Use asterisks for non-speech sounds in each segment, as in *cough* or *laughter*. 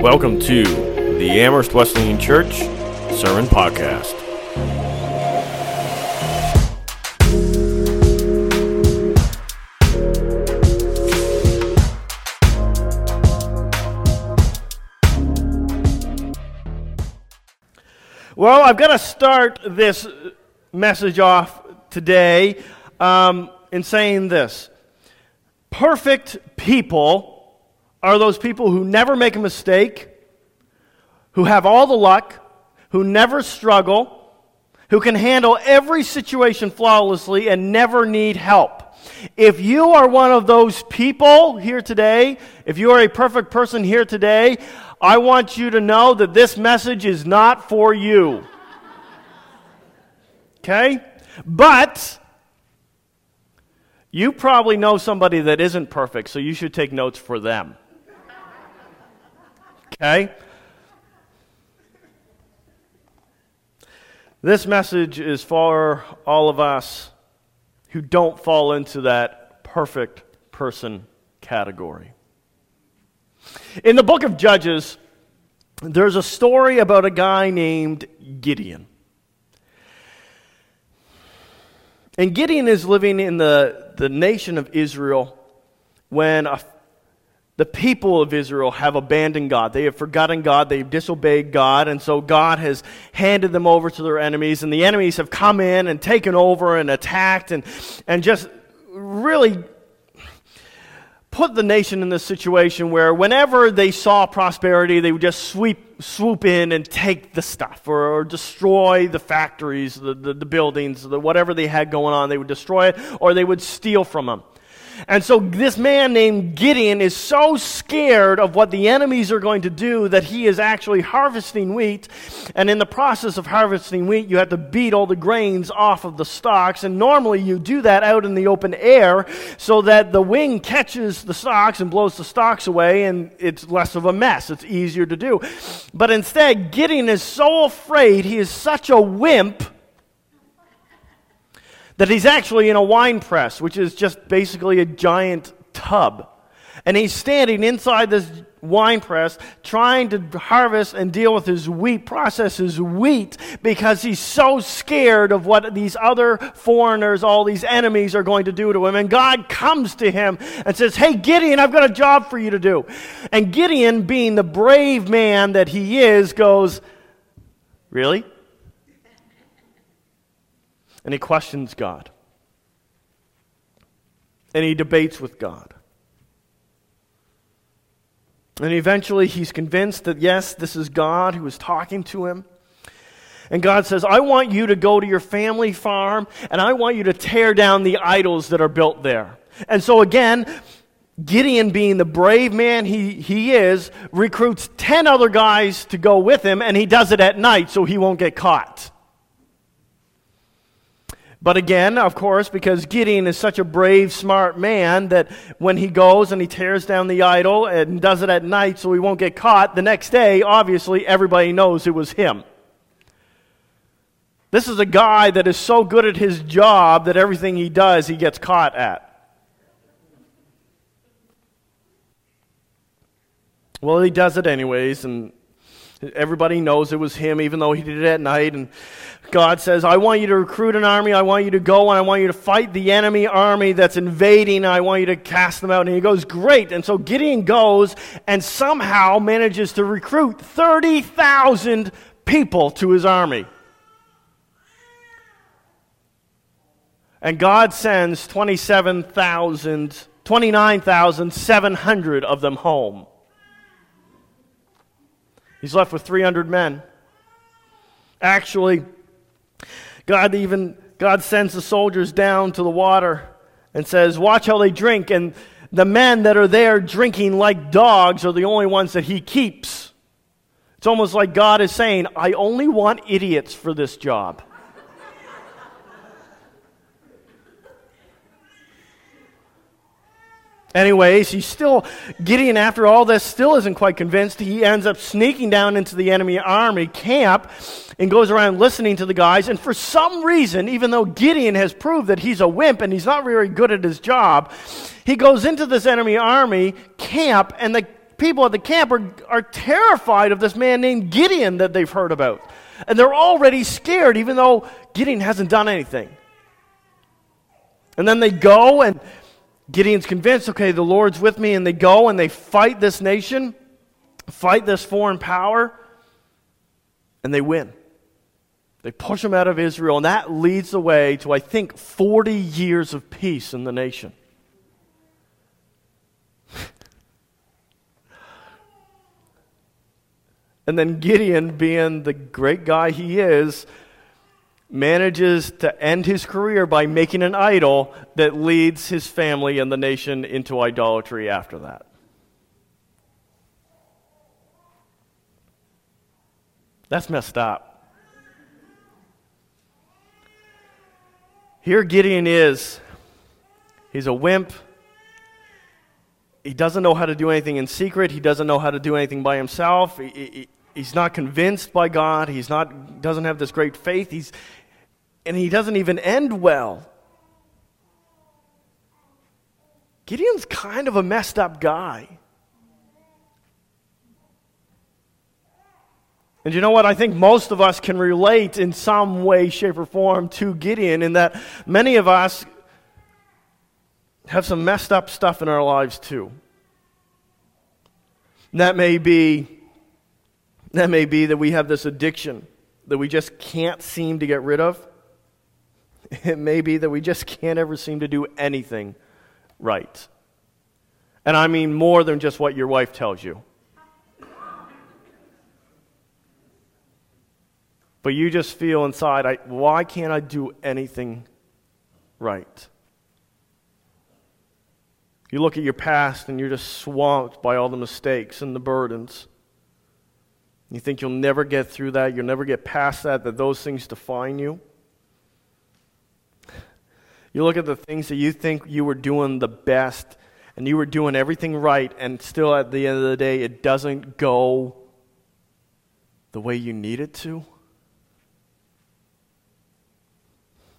Welcome to the Amherst Wesleyan Church Sermon Podcast. Well, I've got to start this message off today um, in saying this perfect people are those people who never make a mistake, who have all the luck, who never struggle, who can handle every situation flawlessly and never need help. If you are one of those people here today, if you are a perfect person here today, I want you to know that this message is not for you. Okay? But you probably know somebody that isn't perfect, so you should take notes for them. Okay? This message is for all of us who don't fall into that perfect person category. In the book of Judges, there's a story about a guy named Gideon. And Gideon is living in the, the nation of Israel when a, the people of Israel have abandoned God. They have forgotten God. They've disobeyed God. And so God has handed them over to their enemies. And the enemies have come in and taken over and attacked and, and just really put the nation in this situation where whenever they saw prosperity, they would just sweep, swoop in and take the stuff or, or destroy the factories, the, the, the buildings, the, whatever they had going on. They would destroy it or they would steal from them. And so this man named Gideon is so scared of what the enemies are going to do that he is actually harvesting wheat. And in the process of harvesting wheat, you have to beat all the grains off of the stalks. And normally you do that out in the open air so that the wind catches the stalks and blows the stalks away and it's less of a mess. It's easier to do. But instead, Gideon is so afraid, he is such a wimp that he's actually in a wine press, which is just basically a giant tub. And he's standing inside this wine press trying to harvest and deal with his wheat, process his wheat, because he's so scared of what these other foreigners, all these enemies are going to do to him. And God comes to him and says, Hey, Gideon, I've got a job for you to do. And Gideon, being the brave man that he is, goes, Really? And he questions God. And he debates with God. And eventually he's convinced that, yes, this is God who is talking to him. And God says, I want you to go to your family farm and I want you to tear down the idols that are built there. And so again, Gideon, being the brave man he, he is, recruits 10 other guys to go with him, and he does it at night so he won't get caught. But again, of course, because Gideon is such a brave, smart man that when he goes and he tears down the idol and does it at night so he won't get caught, the next day, obviously, everybody knows it was him. This is a guy that is so good at his job that everything he does, he gets caught at. Well, he does it anyways, and everybody knows it was him, even though he did it at night. And God says, I want you to recruit an army. I want you to go and I want you to fight the enemy army that's invading. I want you to cast them out. And he goes, Great. And so Gideon goes and somehow manages to recruit 30,000 people to his army. And God sends 27,000, 29,700 of them home. He's left with 300 men. Actually, God even God sends the soldiers down to the water and says, "Watch how they drink." And the men that are there drinking like dogs are the only ones that he keeps. It's almost like God is saying, "I only want idiots for this job." Anyways, he's still, Gideon, after all this, still isn't quite convinced. He ends up sneaking down into the enemy army camp and goes around listening to the guys. And for some reason, even though Gideon has proved that he's a wimp and he's not very good at his job, he goes into this enemy army camp and the people at the camp are, are terrified of this man named Gideon that they've heard about. And they're already scared, even though Gideon hasn't done anything. And then they go, and Gideon's convinced, okay, the Lord's with me, and they go and they fight this nation, fight this foreign power, and they win. They push them out of Israel, and that leads the way to, I think, 40 years of peace in the nation. *laughs* and then Gideon, being the great guy he is, manages to end his career by making an idol that leads his family and the nation into idolatry after that. That's messed up. Here Gideon is. He's a wimp. He doesn't know how to do anything in secret. He doesn't know how to do anything by himself. He, he, he's not convinced by God. He's not doesn't have this great faith. He's and he doesn't even end well. Gideon's kind of a messed up guy. And you know what? I think most of us can relate in some way, shape, or form to Gideon in that many of us have some messed up stuff in our lives too. that may be that may be that we have this addiction that we just can't seem to get rid of. *laughs* It may be that we just can't ever seem to do anything right. And I mean more than just what your wife tells you. But you just feel inside, I, why can't I do anything right? You look at your past and you're just swamped by all the mistakes and the burdens. You think you'll never get through that, you'll never get past that, that those things define you. You look at the things that you think you were doing the best and you were doing everything right, and still at the end of the day, it doesn't go the way you need it to.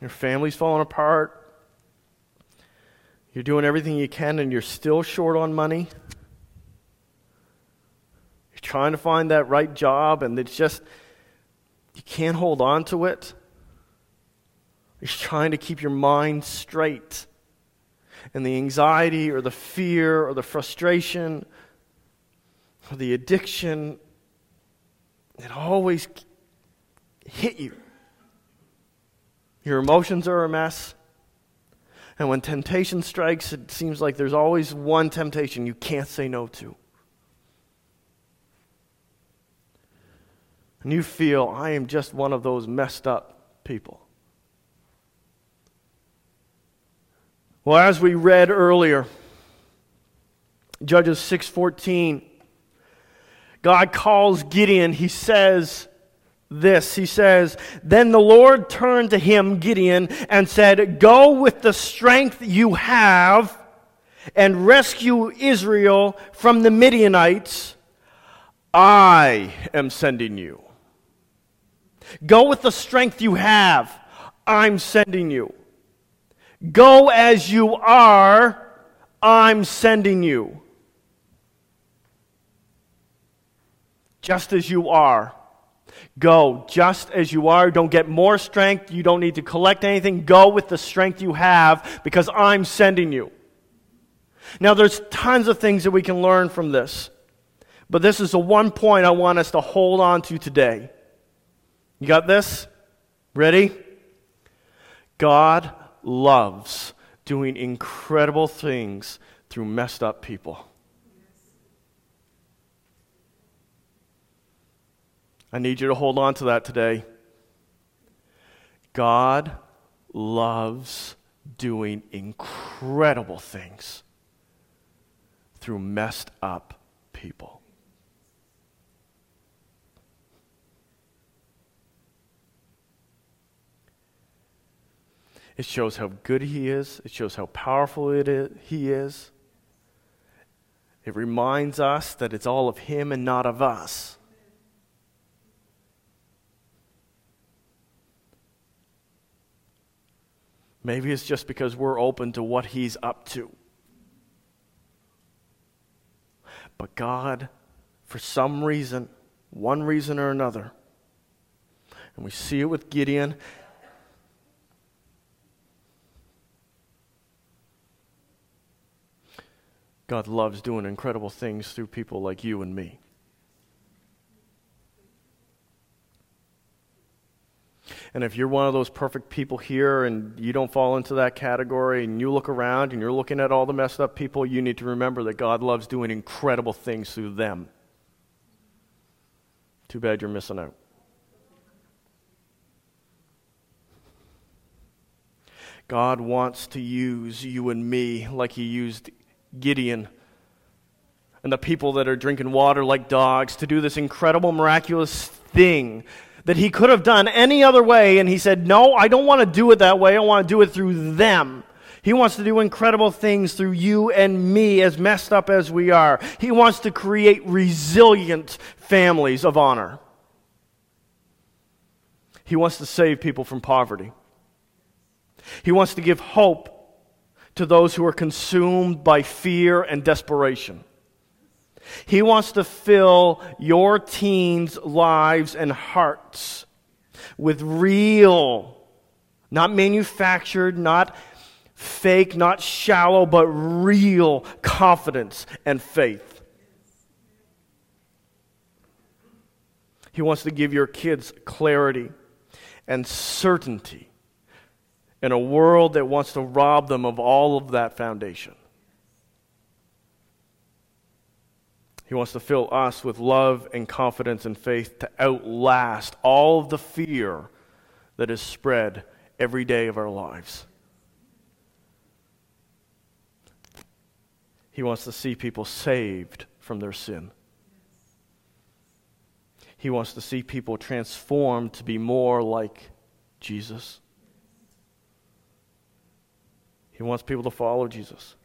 Your family's falling apart. You're doing everything you can, and you're still short on money. You're trying to find that right job, and it's just, you can't hold on to it. You're trying to keep your mind straight. And the anxiety or the fear or the frustration or the addiction, it always hit you. Your emotions are a mess. And when temptation strikes, it seems like there's always one temptation you can't say no to. And you feel, I am just one of those messed up people. Well, as we read earlier, Judges 6:14, God calls Gideon, he says this. He says, Then the Lord turned to him, Gideon, and said, Go with the strength you have and rescue Israel from the Midianites. I am sending you. Go with the strength you have. I'm sending you. Go as you are, I'm sending you. Just as you are. Go just as you are. Don't get more strength. You don't need to collect anything. Go with the strength you have because I'm sending you. Now, there's tons of things that we can learn from this, but this is the one point I want us to hold on to today. You got this? Ready? God loves doing incredible things through messed up people. I need you to hold on to that today. God loves doing incredible things through messed up people. It shows how good he is. It shows how powerful it is, he is. It reminds us that it's all of him and not of us. Maybe it's just because we're open to what he's up to. But God, for some reason, one reason or another, and we see it with Gideon. God loves doing incredible things through people like you and me. And if you're one of those perfect people here and you don't fall into that category and you look around and you're looking at all the messed up people, you need to remember that God loves doing incredible things through them. Too bad you're missing out. God wants to use you and me like he used Gideon and the people that are drinking water like dogs to do this incredible, miraculous thing that he could have done any other way. And he said, No, I don't want to do it that way. I want to do it through them. He wants to do incredible things through you and me, as messed up as we are. He wants to create resilient families of honor. He wants to save people from poverty. He wants to give hope to those who are consumed by fear and desperation. He wants to fill your teens' lives and hearts with real, not manufactured, not fake, not shallow, but real confidence and faith. He wants to give your kids clarity and certainty in a world that wants to rob them of all of that foundation. He wants to fill us with love and confidence and faith to outlast all of the fear that is spread every day of our lives. He wants to see people saved from their sin. He wants to see people transformed to be more like Jesus. He wants people to follow Jesus.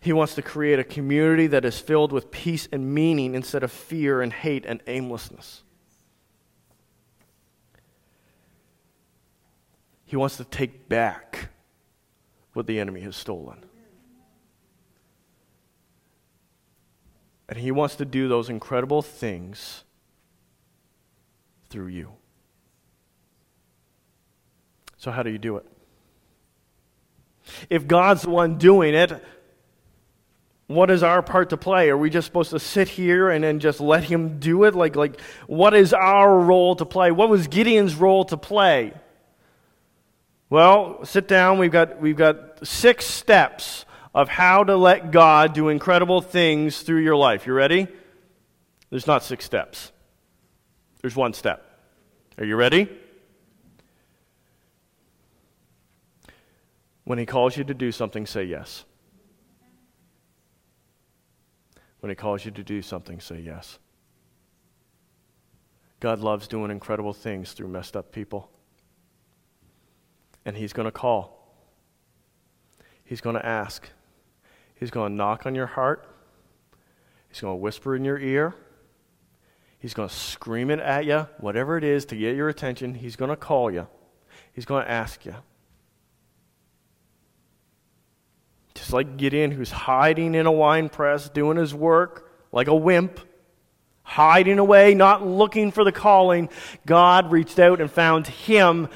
He wants to create a community that is filled with peace and meaning instead of fear and hate and aimlessness. He wants to take back what the enemy has stolen. And he wants to do those incredible things through you. So, how do you do it? If God's the one doing it, what is our part to play? Are we just supposed to sit here and then just let him do it? Like, like what is our role to play? What was Gideon's role to play? Well, sit down. We've got, we've got six steps of how to let God do incredible things through your life. You ready? There's not six steps, there's one step. Are you ready? When He calls you to do something, say yes. When He calls you to do something, say yes. God loves doing incredible things through messed up people. And He's going to call, He's going to ask, He's going to knock on your heart, He's going to whisper in your ear. He's going to scream it at you, whatever it is to get your attention. He's going to call you. He's going to ask you. Just like Gideon, who's hiding in a wine press, doing his work like a wimp, hiding away, not looking for the calling, God reached out and found him.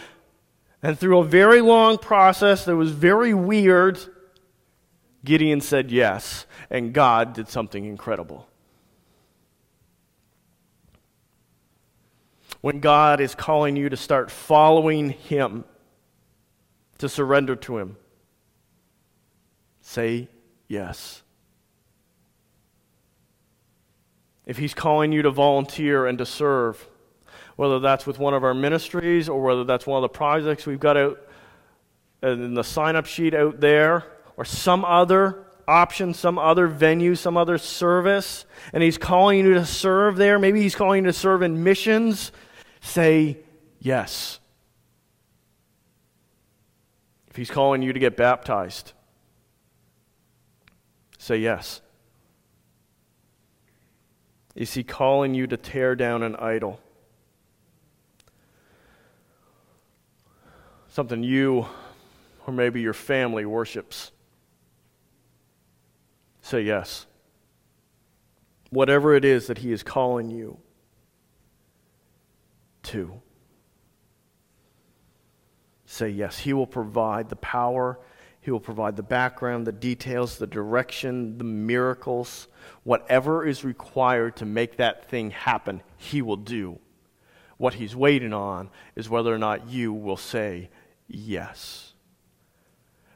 And through a very long process that was very weird, Gideon said yes, and God did something incredible. When God is calling you to start following Him, to surrender to Him, Say yes. If He's calling you to volunteer and to serve, whether that's with one of our ministries or whether that's one of the projects we've got out in the sign up sheet out there, or some other option, some other venue, some other service, and He's calling you to serve there, maybe He's calling you to serve in missions, say yes. If He's calling you to get baptized, Say yes. Is he calling you to tear down an idol? Something you or maybe your family worships. Say yes. whatever it is that He is calling you to. Say yes. He will provide the power, He will provide the background, the details, the direction, the miracles. Whatever is required to make that thing happen, He will do. What He's waiting on is whether or not you will say yes.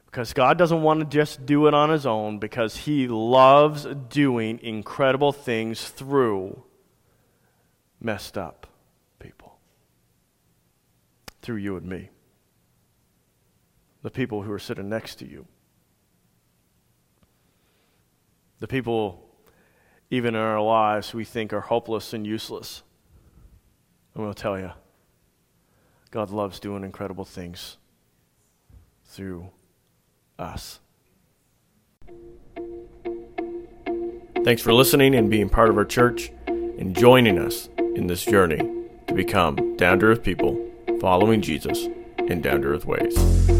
Because God doesn't want to just do it on His own, because He loves doing incredible things through messed up people. Through you and me. The people who are sitting next to you. The people, even in our lives, we think are hopeless and useless. I'm going to tell you God loves doing incredible things through us. Thanks for listening and being part of our church and joining us in this journey to become down to earth people following Jesus in down to earth ways.